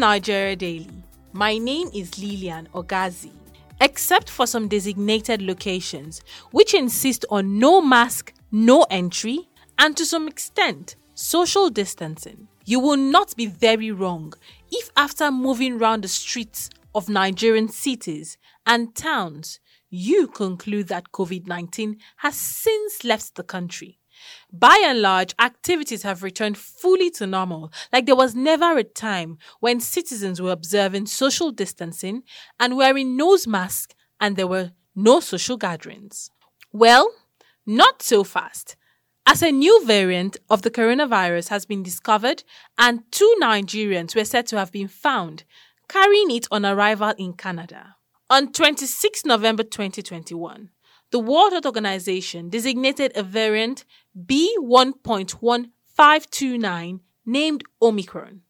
Nigeria Daily. My name is Lilian Ogazi. Except for some designated locations, which insist on no mask, no entry, and to some extent, social distancing, you will not be very wrong if after moving round the streets of Nigerian cities and towns, you conclude that COVID 19 has since left the country. By and large, activities have returned fully to normal, like there was never a time when citizens were observing social distancing and wearing nose masks and there were no social gatherings. Well, not so fast. As a new variant of the coronavirus has been discovered and two Nigerians were said to have been found carrying it on arrival in Canada. On 26 November 2021, the World Health Organization designated a variant B1.1529 named Omicron,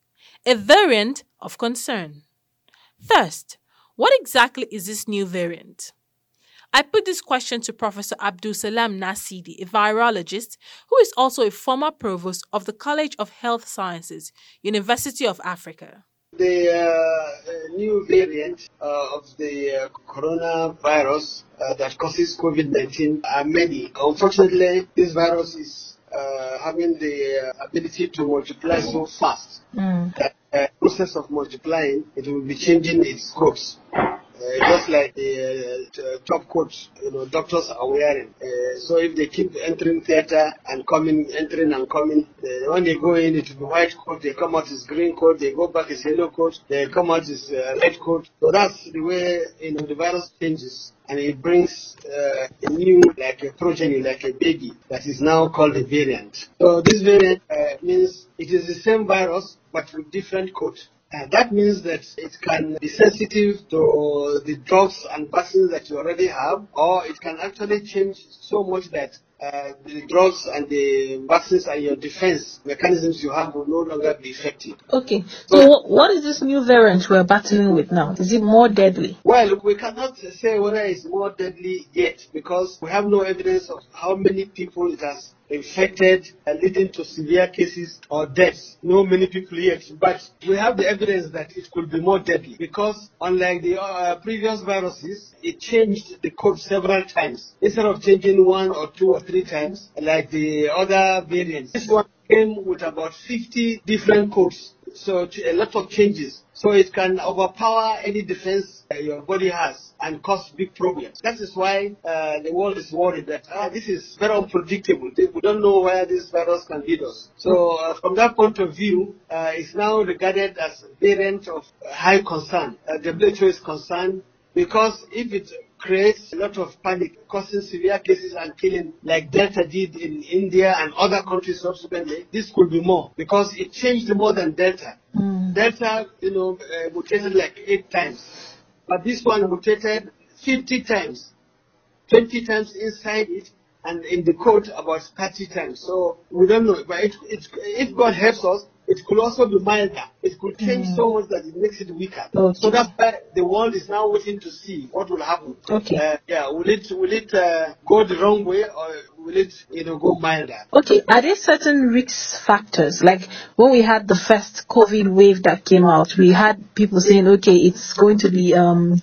a variant of concern. First, what exactly is this new variant? I put this question to Professor Abdul Salam Nasidi, a virologist who is also a former provost of the College of Health Sciences, University of Africa. The uh, new variant uh, of the uh, coronavirus uh, that causes COVID-19 are many. Unfortunately, this virus is uh, having the uh, ability to multiply so fast mm. that the process of multiplying, it will be changing its course. Uh, just like the uh, top coat, you know, doctors are wearing. Uh, so if they keep entering theater and coming, entering and coming, uh, when they go in, it will be white coat. They come out as green coat. They go back as yellow coat. They come out as uh, red coat. So that's the way you know the virus changes and it brings uh, a new, like a progeny, like a baby, that is now called a variant. So this variant uh, means it is the same virus, but with different code. And that means that it can be sensitive to the drugs and vaccines that you already have, or it can actually change so much that uh, the drugs and the vaccines and your defense mechanisms you have will no longer be effective. Okay, so, so what is this new variant we're battling with now? Is it more deadly? Well, we cannot say whether it's more deadly yet because we have no evidence of how many people it has infected and leading to severe cases or deaths. No many people yet, but we have the evidence that it could be more deadly because unlike the uh, previous viruses, it changed the code several times. Instead of changing one or two or three times, like the other variants, this one came with about 50 different codes. So a lot of changes. So it can overpower any defense your body has and cause big problems. That is why uh, the world is worried that ah, this is very unpredictable. We don't know where this virus can lead us. So uh, from that point of view, uh, it's now regarded as a variant of high concern. Uh, WHO is concerned because if it creates a lot of panic, causing severe cases and killing like Delta did in India and other countries subsequently, this could be more because it changed more than Delta. Mm. Delta, you know, uh, mutated like eight times. But this one mutated 50 times, 20 times inside it, and in the code about 30 times. So we don't know. But it, it, if God helps us, it could also be milder. It could change mm. so much that it makes it weaker. Okay. So that's why the world is now waiting to see what will happen. Okay. Uh, yeah, will it will it uh, go the wrong way or will it you know go milder? Okay. Are there certain risk factors? Like when we had the first COVID wave that came out, we had people saying, okay, it's going to be um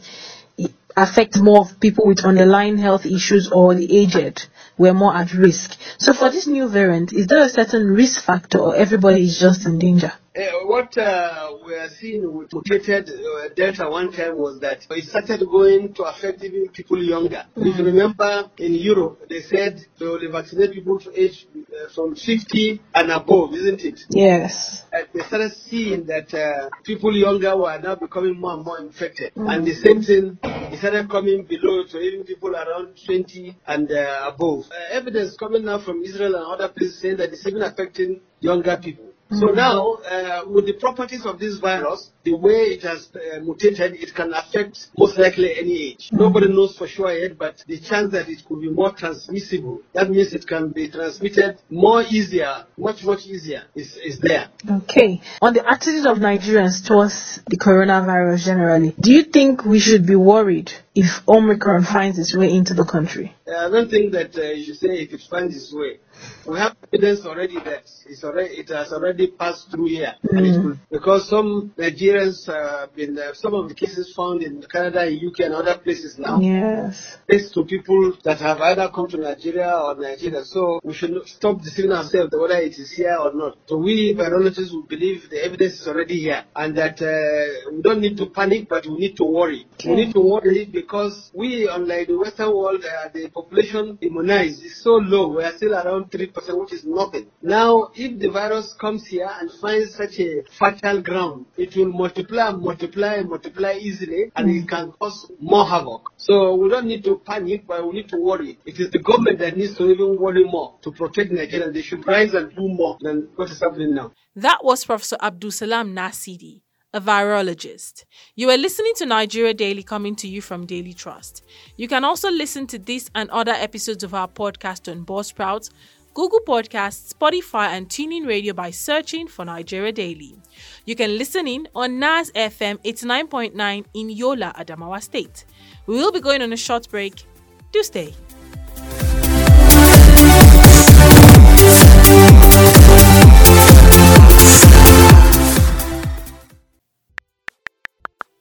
affect more of people with underlying health issues or the aged were more at risk. So for this new variant, is there a certain risk factor or everybody is just in danger? Uh, what uh, we are seeing with mutated uh, Delta one time was that it started going to affect even people younger. Mm-hmm. If you remember, in Europe, they said they will vaccinate people to age uh, from 50 and above, isn't it? Yes. they started seeing that uh, people younger were now becoming more and more infected. Mm-hmm. And the same thing, it started coming below to even people around 20 and uh, above. evidence coming now from Israel and other places saying that it's even affecting younger people. So now, uh, with the properties of this virus, the way it has uh, mutated, it can affect most likely any age. Nobody knows for sure yet, but the chance that it could be more transmissible, that means it can be transmitted more easier, much, much easier, is, is there. Okay. On the attitude of Nigerians towards the coronavirus generally, do you think we should be worried if Omicron finds its way into the country? I don't think that uh, you should say if it finds its way. We have evidence already that it's already, it has already passed through here. Mm. because some Nigerians Nigerians uh, been uh, some of the cases found in Canada, UK, and other places now. Yes. It's to people that have either come to Nigeria or Nigeria. So we should stop deceiving ourselves whether it is here or not. So we virologists will believe the evidence is already here and that uh, we don't need to panic, but we need to worry. We need to worry because we, unlike the Western world, uh, the population immunized is so low. We are still around 3%, which is nothing. Now, if the virus comes here and finds such a fertile ground, it will multiply multiply multiply easily and it can cause more havoc. So we don't need to panic, but we need to worry. It is the government that needs to even worry more to protect Nigeria. They should rise and do more than what is happening now. That was Professor Abdul Salam Nasidi, a virologist. You are listening to Nigeria Daily coming to you from Daily Trust. You can also listen to this and other episodes of our podcast on Buzzsprout, Google Podcasts, Spotify, and TuneIn Radio by searching for Nigeria Daily. You can listen in on NAS FM 89.9 in Yola, Adamawa State. We will be going on a short break. Do stay.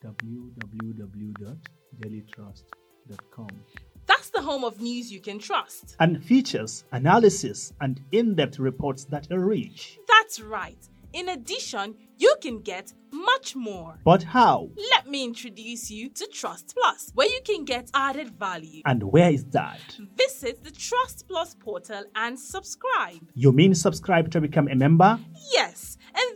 www.dailytrust.com That's the home of news you can trust. and features, analysis, and in-depth reports that are rich. That's right. In addition, you can get much more. But how? Let me introduce you to Trust Plus, where you can get added value. And where is that? Visit the Trust Plus portal and subscribe. You mean subscribe to become a member? Yes, and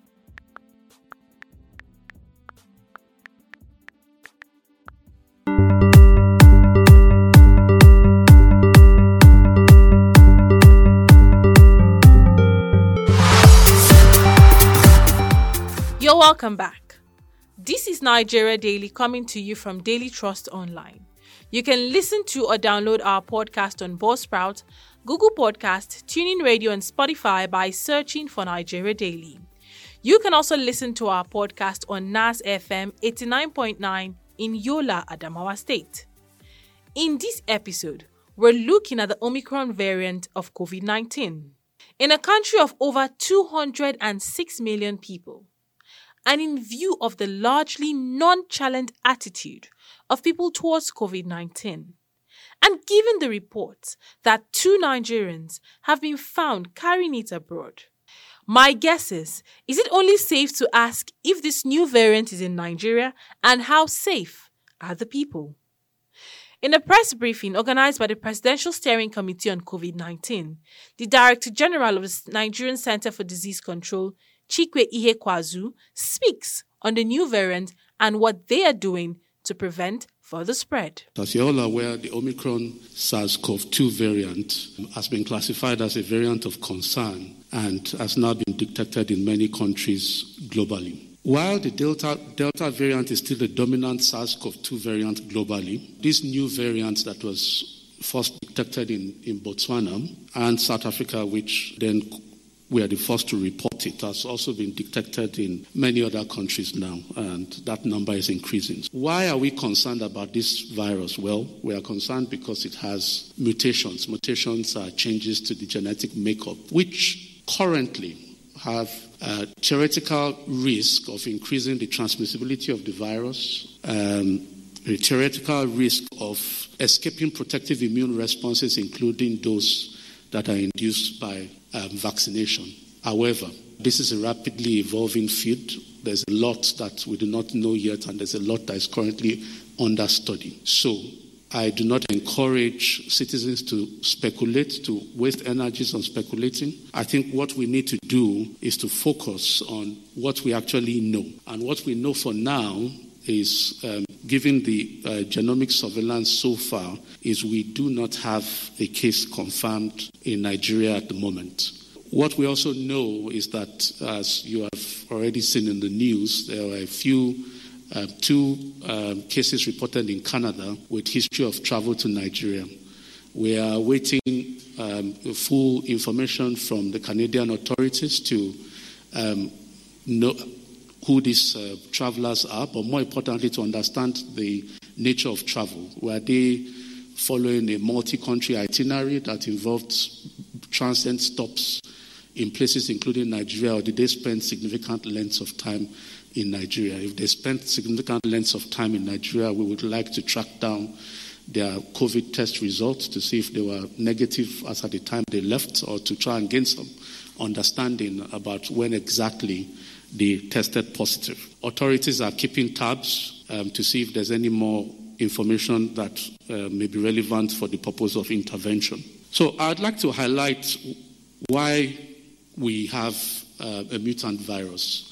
Welcome back. This is Nigeria Daily coming to you from Daily Trust Online. You can listen to or download our podcast on Buzzsprout, Google Podcast, TuneIn Radio, and Spotify by searching for Nigeria Daily. You can also listen to our podcast on NAS FM 89.9 in Yola, Adamawa State. In this episode, we're looking at the Omicron variant of COVID 19. In a country of over 206 million people, and in view of the largely nonchalant attitude of people towards COVID 19, and given the reports that two Nigerians have been found carrying it abroad, my guess is is it only safe to ask if this new variant is in Nigeria and how safe are the people? In a press briefing organized by the Presidential Steering Committee on COVID 19, the Director General of the Nigerian Center for Disease Control, Chikwe Ihekwazu, speaks on the new variant and what they are doing to prevent further spread. As you're all aware, the Omicron SARS CoV 2 variant has been classified as a variant of concern and has now been detected in many countries globally. While the Delta, Delta variant is still the dominant SARS CoV 2 variant globally, this new variant that was first detected in, in Botswana and South Africa, which then we are the first to report it, has also been detected in many other countries now, and that number is increasing. Why are we concerned about this virus? Well, we are concerned because it has mutations. Mutations are changes to the genetic makeup, which currently have a theoretical risk of increasing the transmissibility of the virus, um, a theoretical risk of escaping protective immune responses, including those that are induced by um, vaccination. However, this is a rapidly evolving field. There's a lot that we do not know yet, and there's a lot that is currently under study. So, I do not encourage citizens to speculate, to waste energies on speculating. I think what we need to do is to focus on what we actually know. And what we know for now is, um, given the uh, genomic surveillance so far, is we do not have a case confirmed in Nigeria at the moment. What we also know is that, as you have already seen in the news, there are a few, uh, two um, cases reported in Canada with history of travel to Nigeria. We are waiting um, full information from the Canadian authorities to um, know who these uh, travelers are, but more importantly, to understand the nature of travel. Were they following a multi country itinerary that involved transient stops in places including Nigeria, or did they spend significant lengths of time in Nigeria? If they spent significant lengths of time in Nigeria, we would like to track down their COVID test results to see if they were negative as at the time they left, or to try and gain some understanding about when exactly they tested positive. Authorities are keeping tabs um, to see if there's any more information that uh, may be relevant for the purpose of intervention. So I'd like to highlight why we have uh, a mutant virus.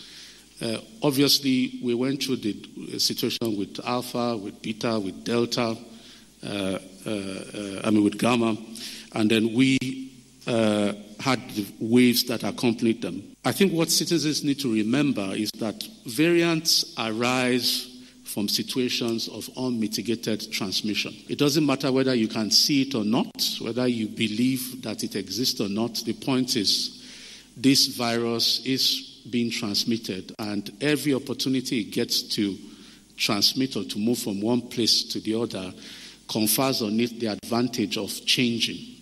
Uh, obviously, we went through the situation with Alpha, with Beta, with Delta, uh, uh, uh, I mean, with Gamma, and then we had the waves that accompanied them. I think what citizens need to remember is that variants arise from situations of unmitigated transmission. It doesn't matter whether you can see it or not, whether you believe that it exists or not. The point is, this virus is being transmitted, and every opportunity it gets to transmit or to move from one place to the other confers on it the advantage of changing.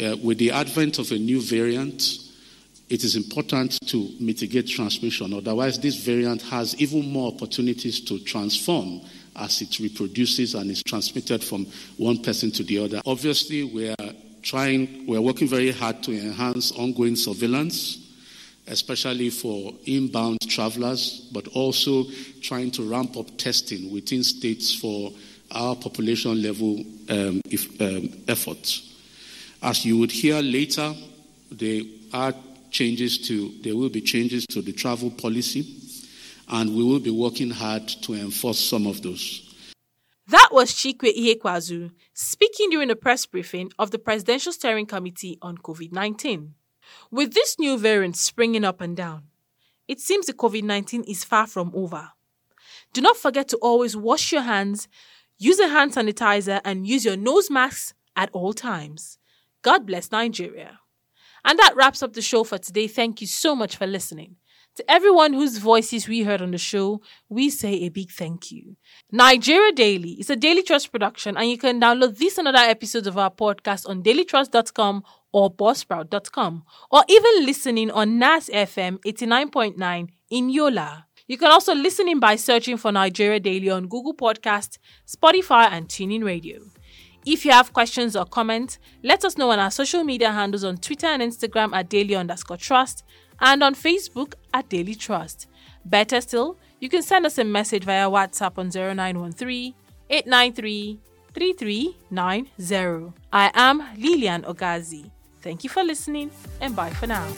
Uh, with the advent of a new variant, it is important to mitigate transmission. Otherwise, this variant has even more opportunities to transform as it reproduces and is transmitted from one person to the other. Obviously, we are trying, we're working very hard to enhance ongoing surveillance, especially for inbound travelers, but also trying to ramp up testing within states for our population level um, if, um, efforts. As you would hear later, there are changes to, there will be changes to the travel policy, and we will be working hard to enforce some of those. That was Chikwe Ihekwazu speaking during a press briefing of the Presidential Steering Committee on COVID 19. With this new variant springing up and down, it seems the COVID 19 is far from over. Do not forget to always wash your hands, use a hand sanitizer, and use your nose masks at all times. God bless Nigeria. And that wraps up the show for today. Thank you so much for listening. To everyone whose voices we heard on the show, we say a big thank you. Nigeria Daily is a Daily Trust production, and you can download this and other episodes of our podcast on dailytrust.com or buzzsprout.com, or even listening on NAS FM 89.9 in Yola. You can also listen in by searching for Nigeria Daily on Google Podcast, Spotify, and TuneIn Radio. If you have questions or comments, let us know on our social media handles on Twitter and Instagram at daily underscore trust and on Facebook at Daily Trust. Better still, you can send us a message via WhatsApp on 0913 893 3390. I am Lilian Ogazi. Thank you for listening and bye for now.